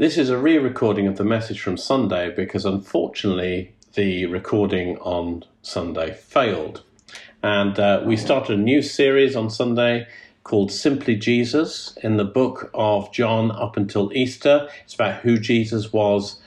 This is a re recording of the message from Sunday because unfortunately the recording on Sunday failed. And uh, we started a new series on Sunday called Simply Jesus in the book of John up until Easter. It's about who Jesus was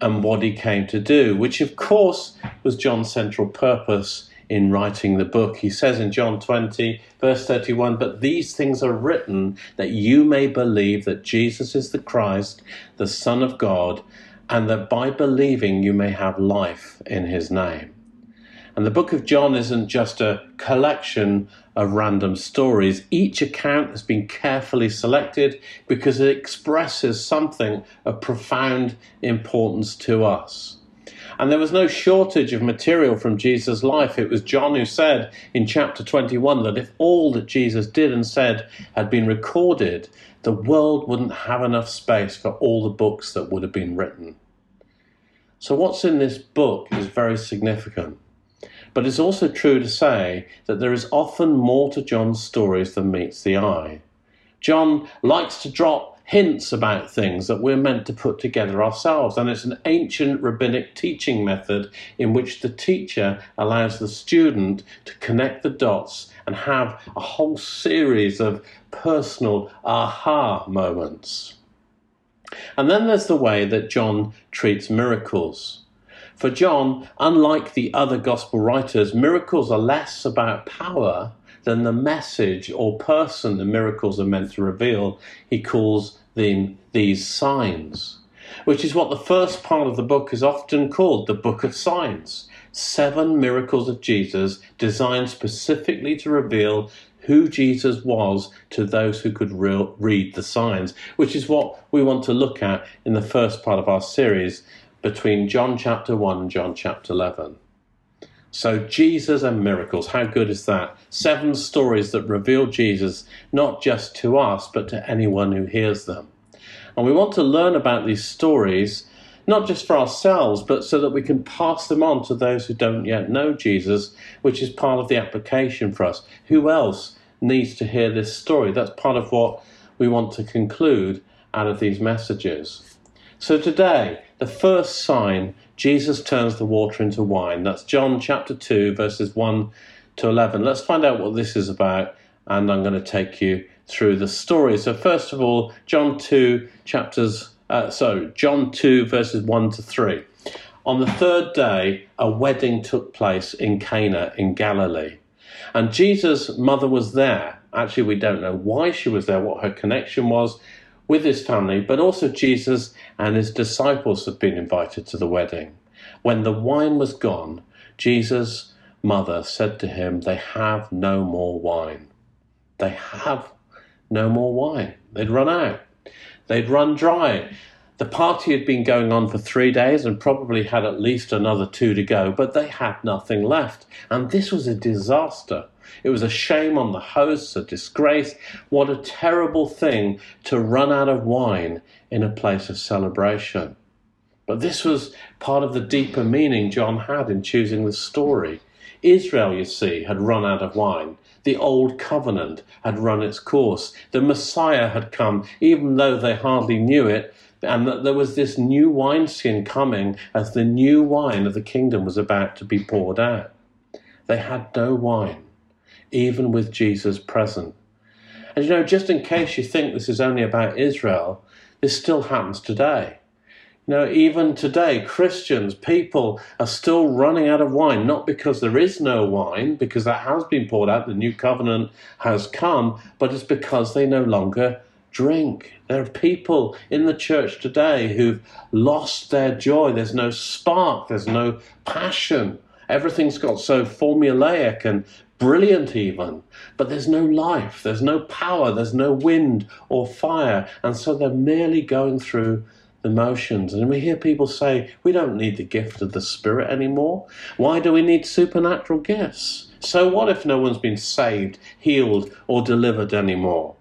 and what he came to do, which of course was John's central purpose in writing the book. He says in John 20, verse 31, But these things are written that you may believe that Jesus is the Christ, the Son of God, and that by believing you may have life in his name. And the book of John isn't just a collection of random stories. Each account has been carefully selected because it expresses something of profound importance to us. And there was no shortage of material from Jesus' life. It was John who said in chapter 21 that if all that Jesus did and said had been recorded, the world wouldn't have enough space for all the books that would have been written. So, what's in this book is very significant. But it's also true to say that there is often more to John's stories than meets the eye. John likes to drop hints about things that we're meant to put together ourselves. And it's an ancient rabbinic teaching method in which the teacher allows the student to connect the dots and have a whole series of personal aha moments. And then there's the way that John treats miracles. For John, unlike the other gospel writers, miracles are less about power than the message or person the miracles are meant to reveal. He calls them these signs, which is what the first part of the book is often called the Book of Signs. Seven miracles of Jesus designed specifically to reveal who Jesus was to those who could re- read the signs, which is what we want to look at in the first part of our series between John chapter 1 and John chapter 11. So, Jesus and miracles, how good is that? Seven stories that reveal Jesus not just to us, but to anyone who hears them. And we want to learn about these stories, not just for ourselves, but so that we can pass them on to those who don't yet know Jesus, which is part of the application for us. Who else needs to hear this story? That's part of what we want to conclude out of these messages. So, today, the first sign Jesus turns the water into wine. That's John chapter 2, verses 1 to 11. Let's find out what this is about, and I'm going to take you through the story. So, first of all, John 2, chapters, uh, so John 2, verses 1 to 3. On the third day, a wedding took place in Cana in Galilee. And Jesus' mother was there. Actually, we don't know why she was there, what her connection was with his family, but also Jesus and his disciples had been invited to the wedding. When the wine was gone, Jesus' mother said to him, They have no more wine. They have no more wine. They'd run out. They'd run dry. The party had been going on for three days and probably had at least another two to go, but they had nothing left. And this was a disaster. It was a shame on the hosts, a disgrace. What a terrible thing to run out of wine in a place of celebration. But this was part of the deeper meaning John had in choosing the story. Israel, you see, had run out of wine. The old covenant had run its course. The Messiah had come, even though they hardly knew it, and that there was this new wineskin coming as the new wine of the kingdom was about to be poured out. They had no wine even with Jesus present. And you know, just in case you think this is only about Israel, this still happens today. You know, even today, Christians, people are still running out of wine, not because there is no wine, because that has been poured out, the new covenant has come, but it's because they no longer drink. There are people in the church today who've lost their joy. There's no spark, there's no passion. Everything's got so formulaic and brilliant even, but there's no life, there's no power, there's no wind or fire, and so they're merely going through the motions. And we hear people say, we don't need the gift of the Spirit anymore. Why do we need supernatural gifts? So what if no one's been saved, healed, or delivered anymore?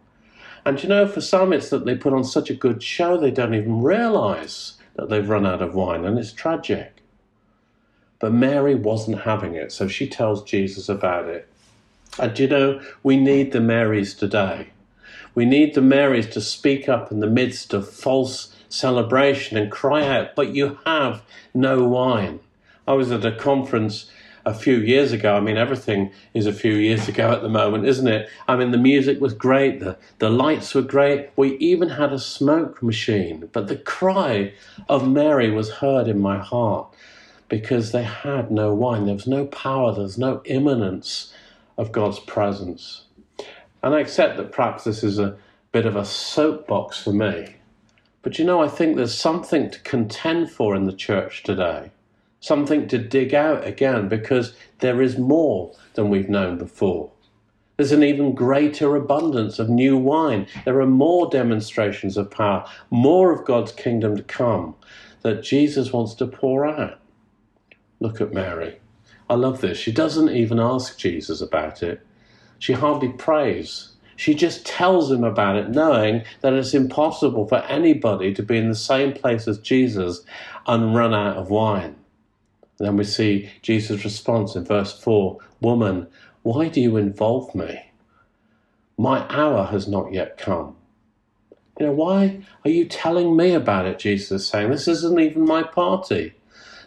And you know, for some, it's that they put on such a good show they don't even realize that they've run out of wine, and it's tragic. But Mary wasn't having it, so she tells Jesus about it. And you know, we need the Marys today. We need the Marys to speak up in the midst of false celebration and cry out, But you have no wine. I was at a conference a few years ago. I mean, everything is a few years ago at the moment, isn't it? I mean, the music was great, the, the lights were great. We even had a smoke machine. But the cry of Mary was heard in my heart because they had no wine. There was no power, there was no imminence of God's presence. And I accept that perhaps this is a bit of a soapbox for me. But you know, I think there's something to contend for in the church today, something to dig out again, because there is more than we've known before. There's an even greater abundance of new wine. There are more demonstrations of power, more of God's kingdom to come that Jesus wants to pour out. Look at Mary. I love this. She doesn't even ask Jesus about it. She hardly prays. She just tells him about it, knowing that it's impossible for anybody to be in the same place as Jesus and run out of wine. And then we see Jesus' response in verse 4 Woman, why do you involve me? My hour has not yet come. You know, why are you telling me about it? Jesus is saying, This isn't even my party.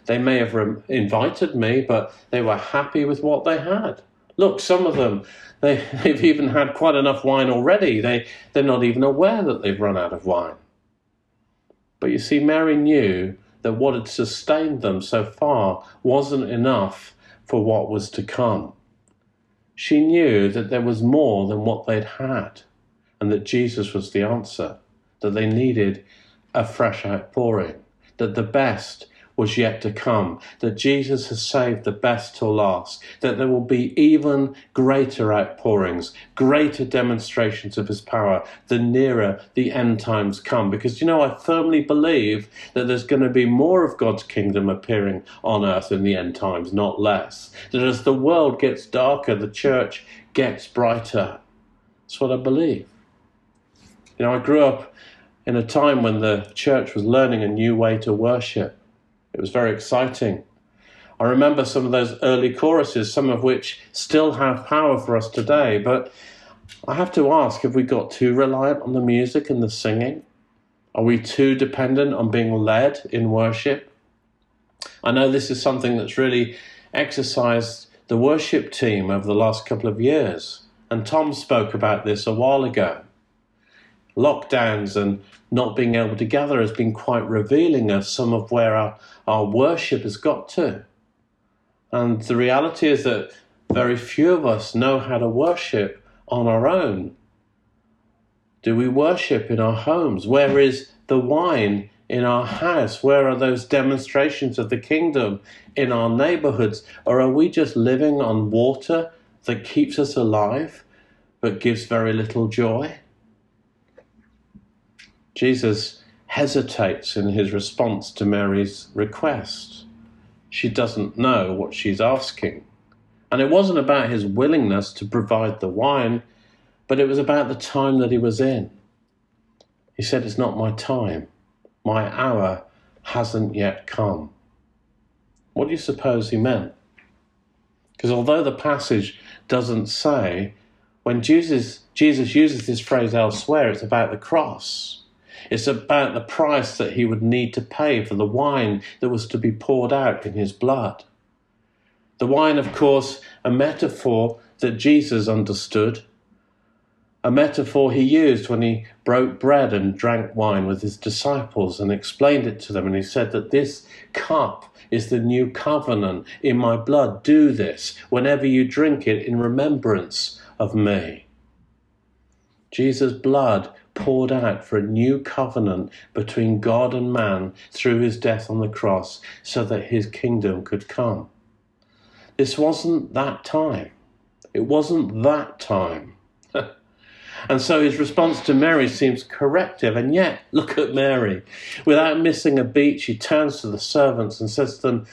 They may have re- invited me, but they were happy with what they had. Look, some of them, they, have even had quite enough wine already. They, they're not even aware that they've run out of wine. But you see, Mary knew that what had sustained them so far wasn't enough for what was to come. She knew that there was more than what they'd had, and that Jesus was the answer, that they needed a fresh outpouring, that the best was yet to come, that Jesus has saved the best till last, that there will be even greater outpourings, greater demonstrations of his power the nearer the end times come. Because, you know, I firmly believe that there's going to be more of God's kingdom appearing on earth in the end times, not less. That as the world gets darker, the church gets brighter. That's what I believe. You know, I grew up in a time when the church was learning a new way to worship. It was very exciting. I remember some of those early choruses, some of which still have power for us today. But I have to ask have we got too reliant on the music and the singing? Are we too dependent on being led in worship? I know this is something that's really exercised the worship team over the last couple of years. And Tom spoke about this a while ago. Lockdowns and not being able to gather has been quite revealing of some of where our, our worship has got to. And the reality is that very few of us know how to worship on our own. Do we worship in our homes? Where is the wine in our house? Where are those demonstrations of the kingdom in our neighborhoods? Or are we just living on water that keeps us alive but gives very little joy? Jesus hesitates in his response to Mary's request. She doesn't know what she's asking. And it wasn't about his willingness to provide the wine, but it was about the time that he was in. He said, It's not my time. My hour hasn't yet come. What do you suppose he meant? Because although the passage doesn't say, when Jesus, Jesus uses this phrase elsewhere, it's about the cross. It's about the price that he would need to pay for the wine that was to be poured out in his blood. The wine, of course, a metaphor that Jesus understood, a metaphor he used when he broke bread and drank wine with his disciples and explained it to them. And he said that this cup is the new covenant in my blood. Do this whenever you drink it in remembrance of me. Jesus' blood poured out for a new covenant between God and man through his death on the cross so that his kingdom could come. This wasn't that time. It wasn't that time. and so his response to Mary seems corrective. And yet, look at Mary. Without missing a beat, she turns to the servants and says to them,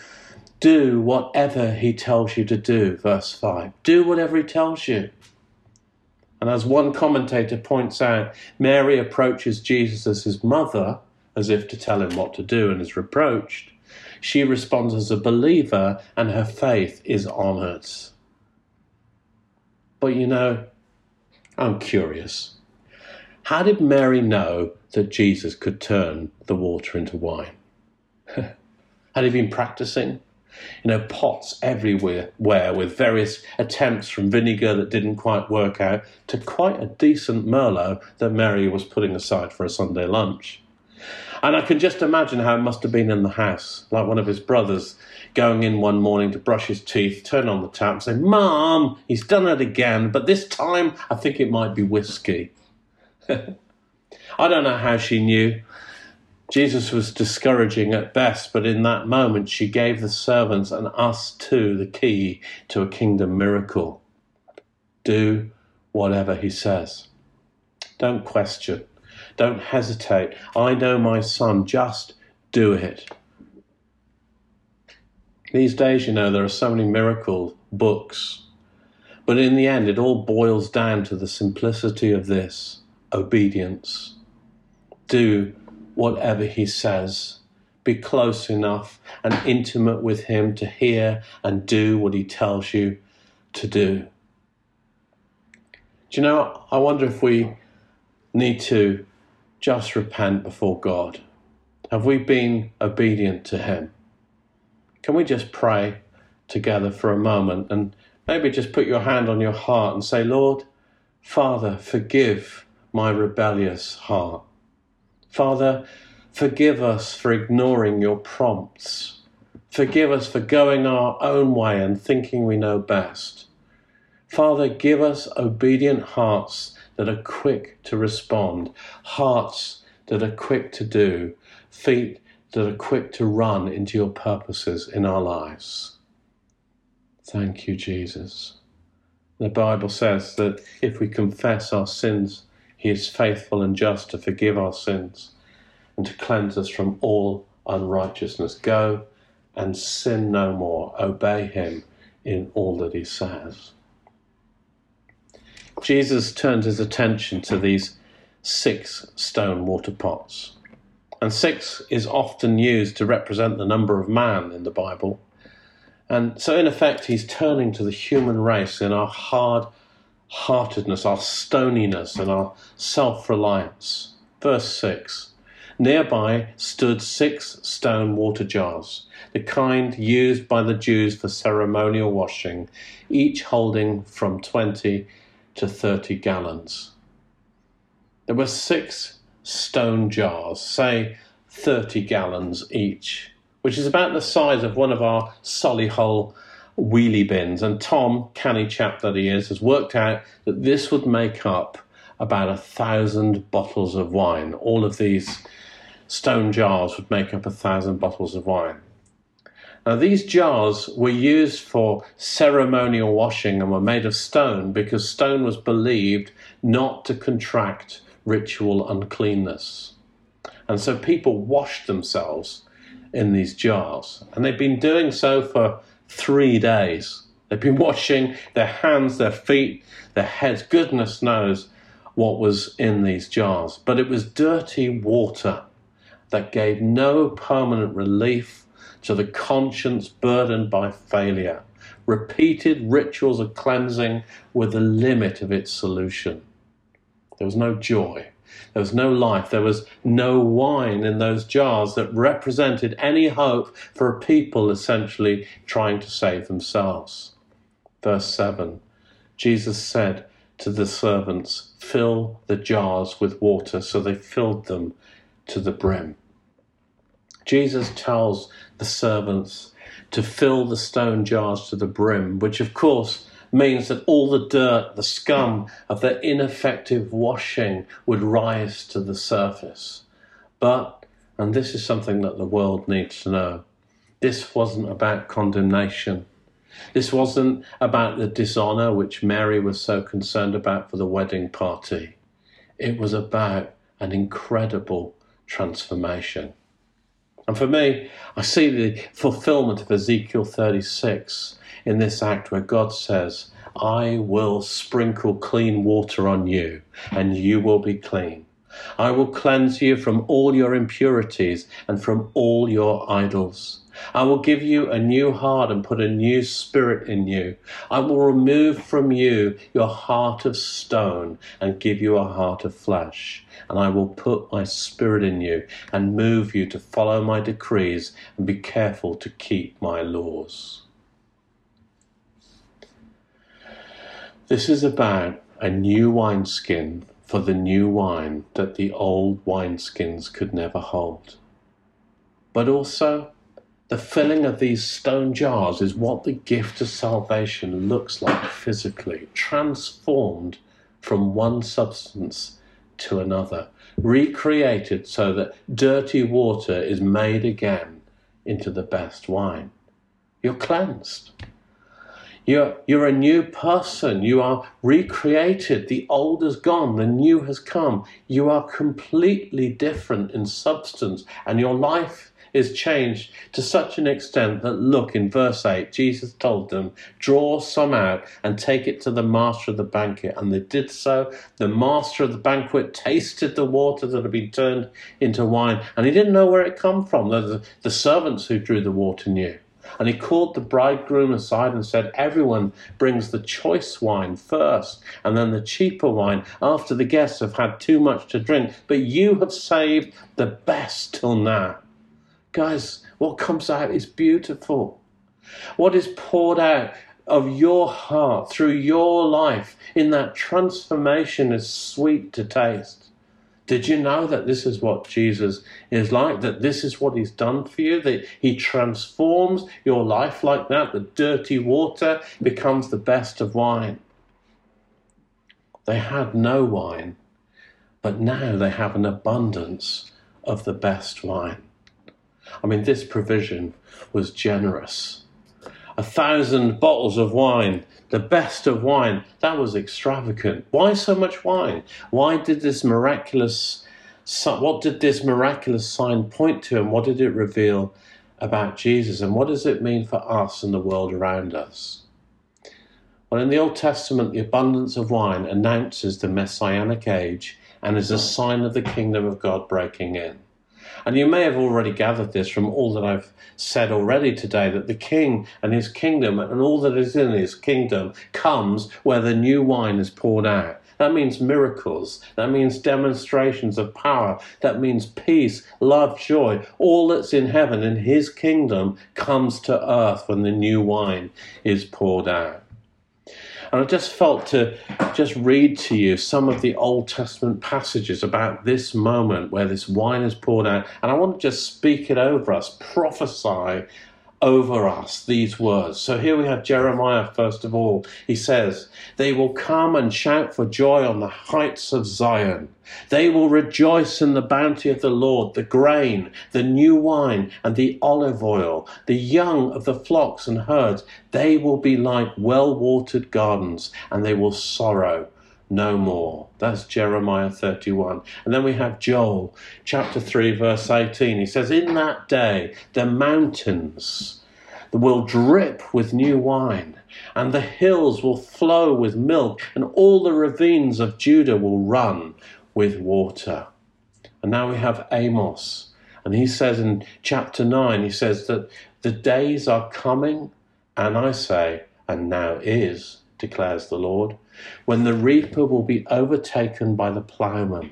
Do whatever he tells you to do. Verse 5. Do whatever he tells you. And as one commentator points out, Mary approaches Jesus as his mother, as if to tell him what to do, and is reproached. She responds as a believer, and her faith is honored. But you know, I'm curious. How did Mary know that Jesus could turn the water into wine? Had he been practicing? You know, pots everywhere with various attempts from vinegar that didn't quite work out to quite a decent Merlot that Mary was putting aside for a Sunday lunch. And I can just imagine how it must have been in the house, like one of his brothers going in one morning to brush his teeth, turn on the tap, and say, Mom, he's done it again, but this time I think it might be whiskey. I don't know how she knew. Jesus was discouraging at best, but in that moment she gave the servants and us too the key to a kingdom miracle. Do whatever he says. Don't question. Don't hesitate. I know my son. Just do it. These days, you know, there are so many miracle books. But in the end, it all boils down to the simplicity of this obedience. Do whatever he says. Be close enough and intimate with him to hear and do what he tells you to do. Do you know, I wonder if we need to just repent before God. Have we been obedient to him? Can we just pray together for a moment and maybe just put your hand on your heart and say, Lord, Father, forgive my rebellious heart. Father, forgive us for ignoring your prompts. Forgive us for going our own way and thinking we know best. Father, give us obedient hearts that are quick to respond, hearts that are quick to do, feet that are quick to run into your purposes in our lives. Thank you, Jesus. The Bible says that if we confess our sins, He is faithful and just to forgive our sins and to cleanse us from all unrighteousness. Go and sin no more. Obey Him in all that He says. Jesus turned his attention to these six stone water pots. And six is often used to represent the number of man in the Bible. And so, in effect, he's turning to the human race in our hard heartedness, our stoniness, and our self reliance. Verse 6 Nearby stood six stone water jars, the kind used by the Jews for ceremonial washing, each holding from 20 to 30 gallons. There were six stone jars, say 30 gallons each, which is about the size of one of our Solihull wheelie bins. And Tom, canny chap that he is, has worked out that this would make up about a thousand bottles of wine. All of these stone jars would make up a thousand bottles of wine. Now, these jars were used for ceremonial washing and were made of stone because stone was believed not to contract ritual uncleanness. And so people washed themselves in these jars. And they've been doing so for three days. They've been washing their hands, their feet, their heads. Goodness knows what was in these jars. But it was dirty water that gave no permanent relief to the conscience burdened by failure. Repeated rituals of cleansing were the limit of its solution. There was no joy. There was no life. There was no wine in those jars that represented any hope for a people essentially trying to save themselves. Verse 7 Jesus said to the servants, Fill the jars with water. So they filled them to the brim. Jesus tells the servants to fill the stone jars to the brim, which of course means that all the dirt, the scum of their ineffective washing would rise to the surface. But, and this is something that the world needs to know, this wasn't about condemnation. This wasn't about the dishonour which Mary was so concerned about for the wedding party. It was about an incredible transformation. And for me, I see the fulfillment of Ezekiel 36 in this act where God says, I will sprinkle clean water on you, and you will be clean. I will cleanse you from all your impurities and from all your idols. I will give you a new heart and put a new spirit in you. I will remove from you your heart of stone and give you a heart of flesh. And I will put my spirit in you and move you to follow my decrees and be careful to keep my laws. This is about a new wineskin for the new wine that the old wineskins could never hold. But also, the filling of these stone jars is what the gift of salvation looks like physically, transformed from one substance to another, recreated so that dirty water is made again into the best wine. You're cleansed. You're, you're a new person. You are recreated. The old is gone. The new has come. You are completely different in substance, and your life is changed to such an extent that, look, in verse 8, Jesus told them, Draw some out and take it to the master of the banquet. And they did so. The master of the banquet tasted the water that had been turned into wine, and he didn't know where it come from. The, the servants who drew the water knew. And he called the bridegroom aside and said, Everyone brings the choice wine first, and then the cheaper wine after the guests have had too much to drink. But you have saved the best till now. Guys, what comes out is beautiful. What is poured out of your heart through your life in that transformation is sweet to taste. Did you know that this is what Jesus is like? That this is what he's done for you? That he transforms your life like that? The dirty water becomes the best of wine. They had no wine, but now they have an abundance of the best wine. I mean, this provision was generous. A thousand bottles of wine the best of wine. That was extravagant. Why so much wine? Why did this miraculous what did this miraculous sign point to and what did it reveal about Jesus and what does it mean for us and the world around us? Well, in the Old Testament, the abundance of wine announces the messianic age and is a sign of the kingdom of God breaking in. And you may have already gathered this from all that I've said already today that the king and his kingdom and all that is in his kingdom comes where the new wine is poured out. That means miracles. That means demonstrations of power. That means peace, love, joy. All that's in heaven in his kingdom comes to earth when the new wine is poured out. And I just felt to just read to you some of the Old Testament passages about this moment where this wine is poured out. And I want to just speak it over us, prophesy over us these words. So here we have Jeremiah, first of all. He says, They will come and shout for joy on the heights of Zion. They will rejoice in the bounty of the Lord, the grain, the new wine, and the olive oil, the young of the flocks and herds. They will be like well watered gardens, and they will sorrow no more. That's Jeremiah 31. And then we have Joel chapter 3, verse 18. He says, In that day the mountains will drip with new wine, and the hills will flow with milk, and all the ravines of Judah will run with water. And now we have Amos. And he says in chapter 9, he says that the days are coming, and I say, and now is, declares the Lord, when the reaper will be overtaken by the plowman,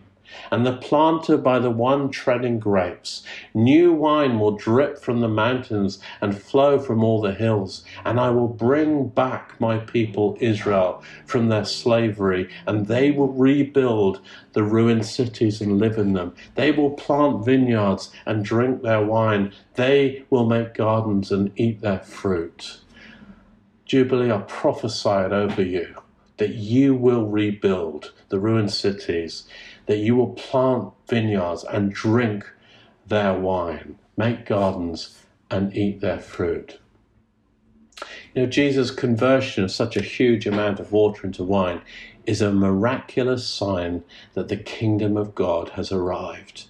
and the planter by the one treading grapes. New wine will drip from the mountains and flow from all the hills, and I will bring back my people Israel from their slavery, and they will rebuild the ruined cities and live in them. They will plant vineyards and drink their wine. They will make gardens and eat their fruit. Jubilee, I prophesy it over you that you will rebuild the ruined cities, that you will plant vineyards and drink their wine, make gardens and eat their fruit. You know, Jesus' conversion of such a huge amount of water into wine is a miraculous sign that the kingdom of God has arrived.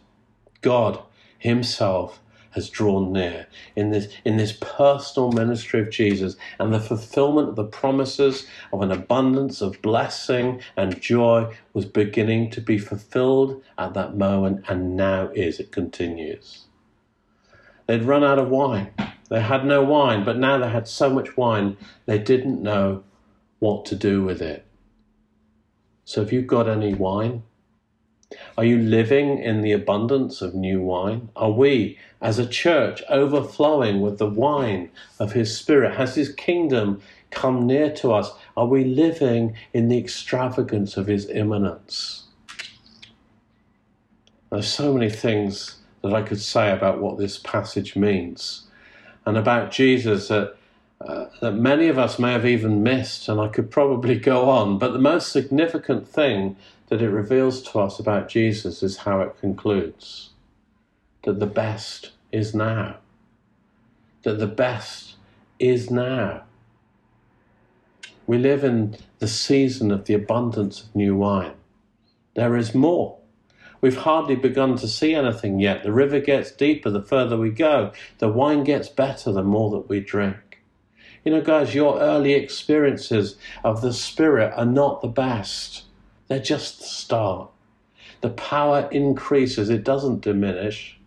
God Himself has drawn near in this in this personal ministry of Jesus and the fulfillment of the promises of an abundance of blessing and joy was beginning to be fulfilled at that moment and now is it continues they'd run out of wine They had no wine, but now they had so much wine, they didn't know what to do with it. So, if you've got any wine? Are you living in the abundance of new wine? Are we, as a church, overflowing with the wine of His Spirit? Has His kingdom come near to us? Are we living in the extravagance of His immanence? There's so many things that I could say about what this passage means and about Jesus that uh, that many of us may have even missed, and I could probably go on. But the most significant thing that it reveals to us about Jesus is how it concludes that the best is now. That the best is now. We live in the season of the abundance of new wine. There is more. We've hardly begun to see anything yet. The river gets deeper the further we go. The wine gets better the more that we drink. You know, guys, your early experiences of the Spirit are not the best, they're just the start. The power increases, it doesn't diminish.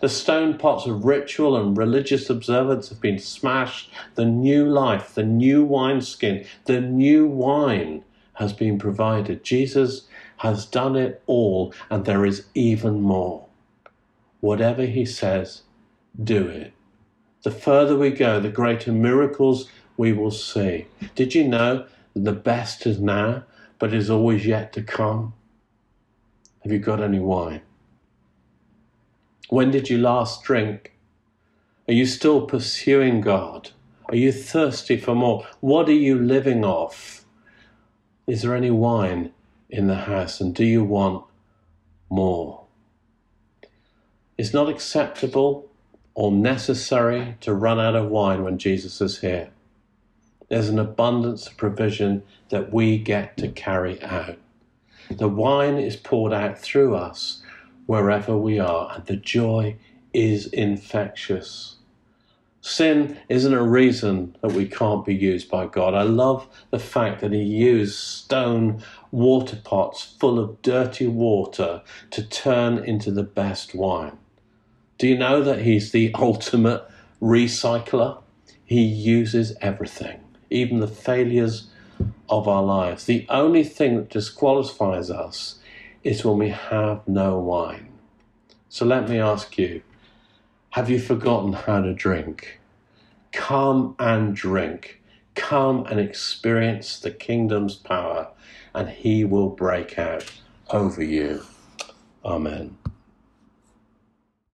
The stone pots of ritual and religious observance have been smashed. The new life, the new wineskin, the new wine has been provided. Jesus has done it all, and there is even more. Whatever he says, do it the further we go, the greater miracles we will see. Did you know that the best is now, but is always yet to come? Have you got any wine? When did you last drink? Are you still pursuing God? Are you thirsty for more? What are you living off? Is there any wine in the house? And do you want more? It's not acceptable or necessary to run out of wine when Jesus is here. There's an abundance of provision that we get to carry out. The wine is poured out through us wherever we are, and the joy is infectious. Sin isn't a reason that we can't be used by God. I love the fact that He used stone water pots full of dirty water to turn into the best wine. Do you know that he's the ultimate recycler? He uses everything, even the failures of our lives. The only thing that disqualifies us is when we have no wine. So let me ask you have you forgotten how to drink? Come and drink. Come and experience the kingdom's power, and he will break out over you. Amen.